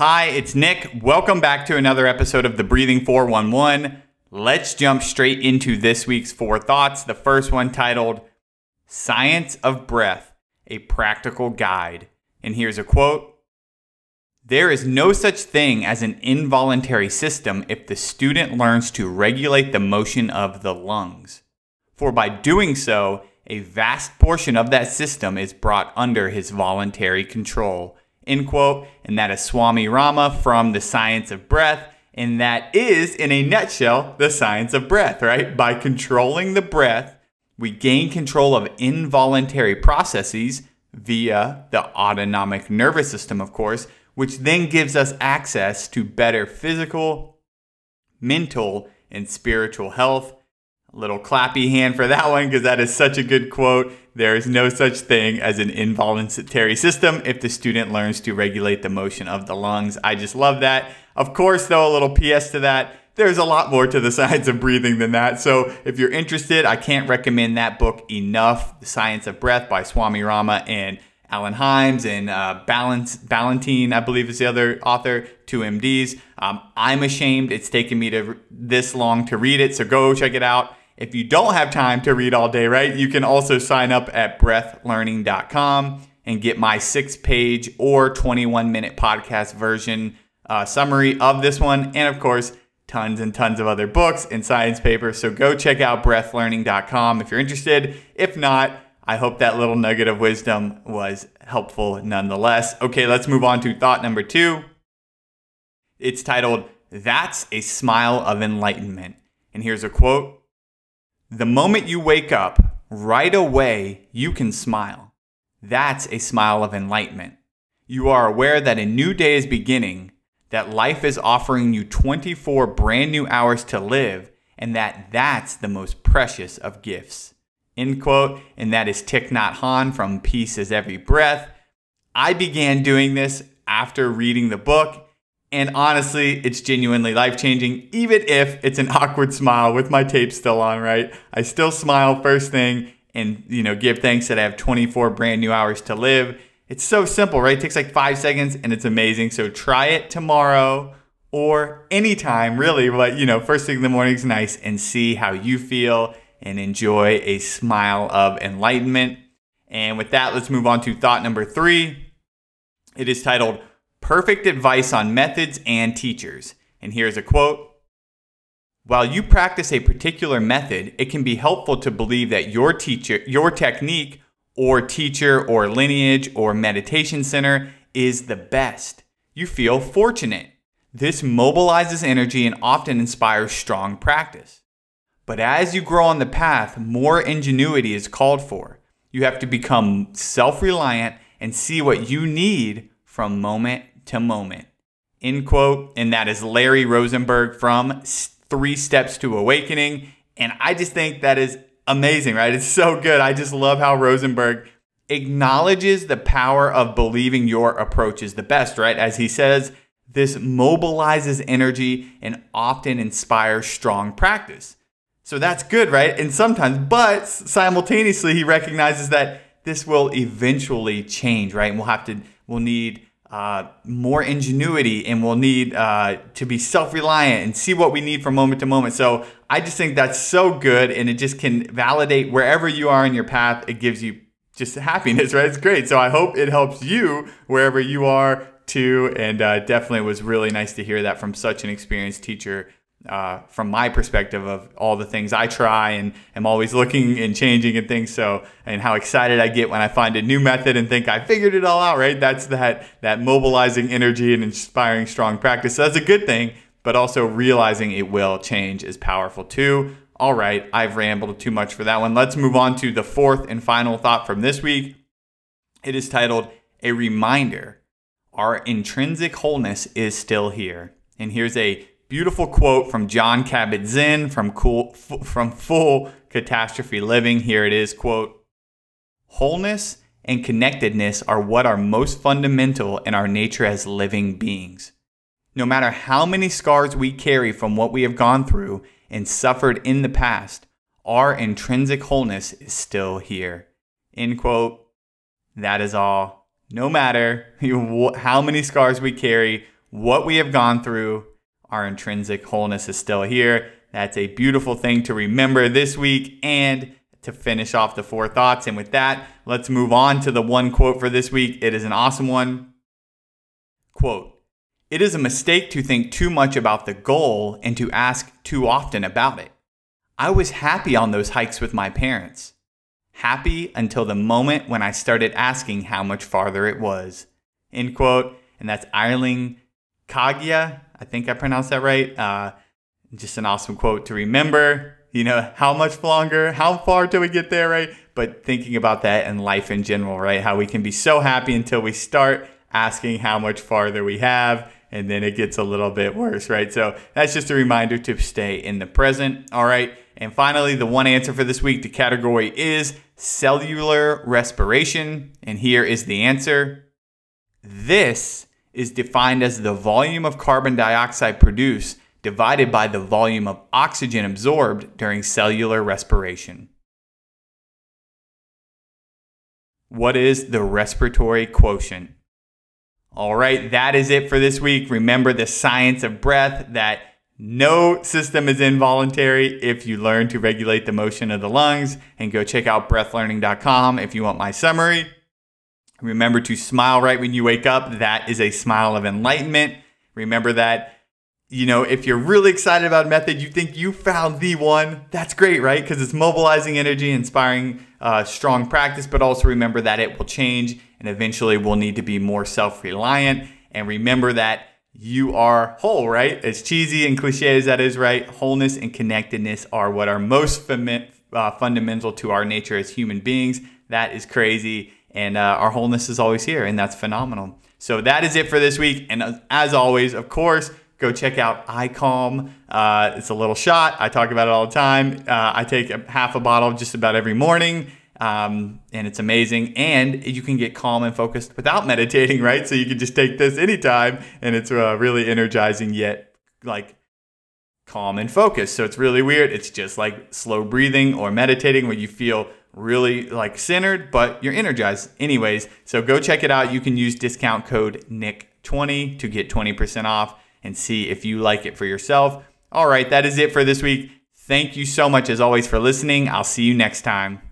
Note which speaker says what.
Speaker 1: Hi, it's Nick. Welcome back to another episode of the Breathing 411. Let's jump straight into this week's four thoughts. The first one titled Science of Breath, a Practical Guide. And here's a quote There is no such thing as an involuntary system if the student learns to regulate the motion of the lungs. For by doing so, a vast portion of that system is brought under his voluntary control end quote. And that is Swami Rama from The Science of Breath. And that is, in a nutshell, the science of breath, right? By controlling the breath, we gain control of involuntary processes via the autonomic nervous system, of course, which then gives us access to better physical, mental, and spiritual health. Little clappy hand for that one because that is such a good quote. There is no such thing as an involuntary system if the student learns to regulate the motion of the lungs. I just love that. Of course, though, a little PS to that. There's a lot more to the science of breathing than that. So, if you're interested, I can't recommend that book enough. The Science of Breath by Swami Rama and Alan Hymes and uh, Balance, Ballentine, I believe is the other author, two MDs. Um, I'm ashamed it's taken me to this long to read it, so go check it out. If you don't have time to read all day, right, you can also sign up at breathlearning.com and get my six page or 21 minute podcast version uh, summary of this one. And of course, tons and tons of other books and science papers. So go check out breathlearning.com if you're interested. If not, I hope that little nugget of wisdom was helpful nonetheless. Okay, let's move on to thought number two. It's titled, That's a Smile of Enlightenment. And here's a quote the moment you wake up, right away, you can smile. That's a smile of enlightenment. You are aware that a new day is beginning, that life is offering you 24 brand new hours to live, and that that's the most precious of gifts. End quote. And that is Thich Nhat Hanh from Peace is Every Breath. I began doing this after reading the book and honestly, it's genuinely life changing, even if it's an awkward smile with my tape still on, right? I still smile first thing and, you know, give thanks that I have 24 brand new hours to live. It's so simple, right? It takes like five seconds and it's amazing. So try it tomorrow or anytime, really. But, you know, first thing in the morning is nice and see how you feel and enjoy a smile of enlightenment. And with that, let's move on to thought number three. It is titled, perfect advice on methods and teachers. And here's a quote While you practice a particular method, it can be helpful to believe that your teacher, your technique, or teacher, or lineage, or meditation center is the best. You feel fortunate. This mobilizes energy and often inspires strong practice. But as you grow on the path, more ingenuity is called for. You have to become self reliant and see what you need from moment to moment. End quote. And that is Larry Rosenberg from Three Steps to Awakening. And I just think that is amazing, right? It's so good. I just love how Rosenberg acknowledges the power of believing your approach is the best, right? As he says, this mobilizes energy and often inspires strong practice. So that's good, right? And sometimes, but simultaneously, he recognizes that this will eventually change, right? And we'll have to, we'll need uh, more ingenuity and we'll need uh, to be self reliant and see what we need from moment to moment. So I just think that's so good and it just can validate wherever you are in your path. It gives you just happiness, right? It's great. So I hope it helps you wherever you are too. And uh, definitely was really nice to hear that from such an experienced teacher uh, from my perspective of all the things I try and am always looking and changing and things. So, and how excited I get when I find a new method and think I figured it all out, right? That's that, that mobilizing energy and inspiring strong practice. So that's a good thing, but also realizing it will change is powerful too. All right, I've rambled too much for that one. Let's move on to the fourth and final thought from this week. It is titled A Reminder Our Intrinsic Wholeness is Still Here. And here's a Beautiful quote from Jon Kabat-Zinn from cool, from Full Catastrophe Living. Here it is, quote, Wholeness and connectedness are what are most fundamental in our nature as living beings. No matter how many scars we carry from what we have gone through and suffered in the past, our intrinsic wholeness is still here. End quote. That is all. No matter how many scars we carry, what we have gone through, our intrinsic wholeness is still here. That's a beautiful thing to remember this week and to finish off the four thoughts. And with that, let's move on to the one quote for this week. It is an awesome one. Quote It is a mistake to think too much about the goal and to ask too often about it. I was happy on those hikes with my parents. Happy until the moment when I started asking how much farther it was. End quote. And that's Eileen Kagge. I think I pronounced that right. Uh, just an awesome quote to remember. You know, how much longer? How far till we get there, right? But thinking about that and life in general, right? How we can be so happy until we start asking how much farther we have, and then it gets a little bit worse, right? So that's just a reminder to stay in the present. All right. And finally, the one answer for this week, the category is cellular respiration. And here is the answer. This is defined as the volume of carbon dioxide produced divided by the volume of oxygen absorbed during cellular respiration. What is the respiratory quotient? All right, that is it for this week. Remember the science of breath that no system is involuntary if you learn to regulate the motion of the lungs. And go check out breathlearning.com if you want my summary. Remember to smile right when you wake up. That is a smile of enlightenment. Remember that you know, if you're really excited about method, you think you found the one, that's great, right? Because it's mobilizing energy, inspiring uh, strong practice, but also remember that it will change and eventually we'll need to be more self reliant. And remember that you are whole, right? As cheesy and cliche as that is, right? Wholeness and connectedness are what are most fami- uh, fundamental to our nature as human beings. That is crazy. And uh, our wholeness is always here, and that's phenomenal. So that is it for this week. And as always, of course, go check out iCalm. Uh, it's a little shot. I talk about it all the time. Uh, I take a, half a bottle just about every morning. Um, and it's amazing. And you can get calm and focused without meditating, right? So you can just take this anytime, and it's uh, really energizing yet like calm and focused. So it's really weird. It's just like slow breathing or meditating where you feel really like centered, but you're energized anyways. So go check it out. You can use discount code NICK20 to get 20% off and see if you like it for yourself. All right, that is it for this week. Thank you so much, as always, for listening. I'll see you next time.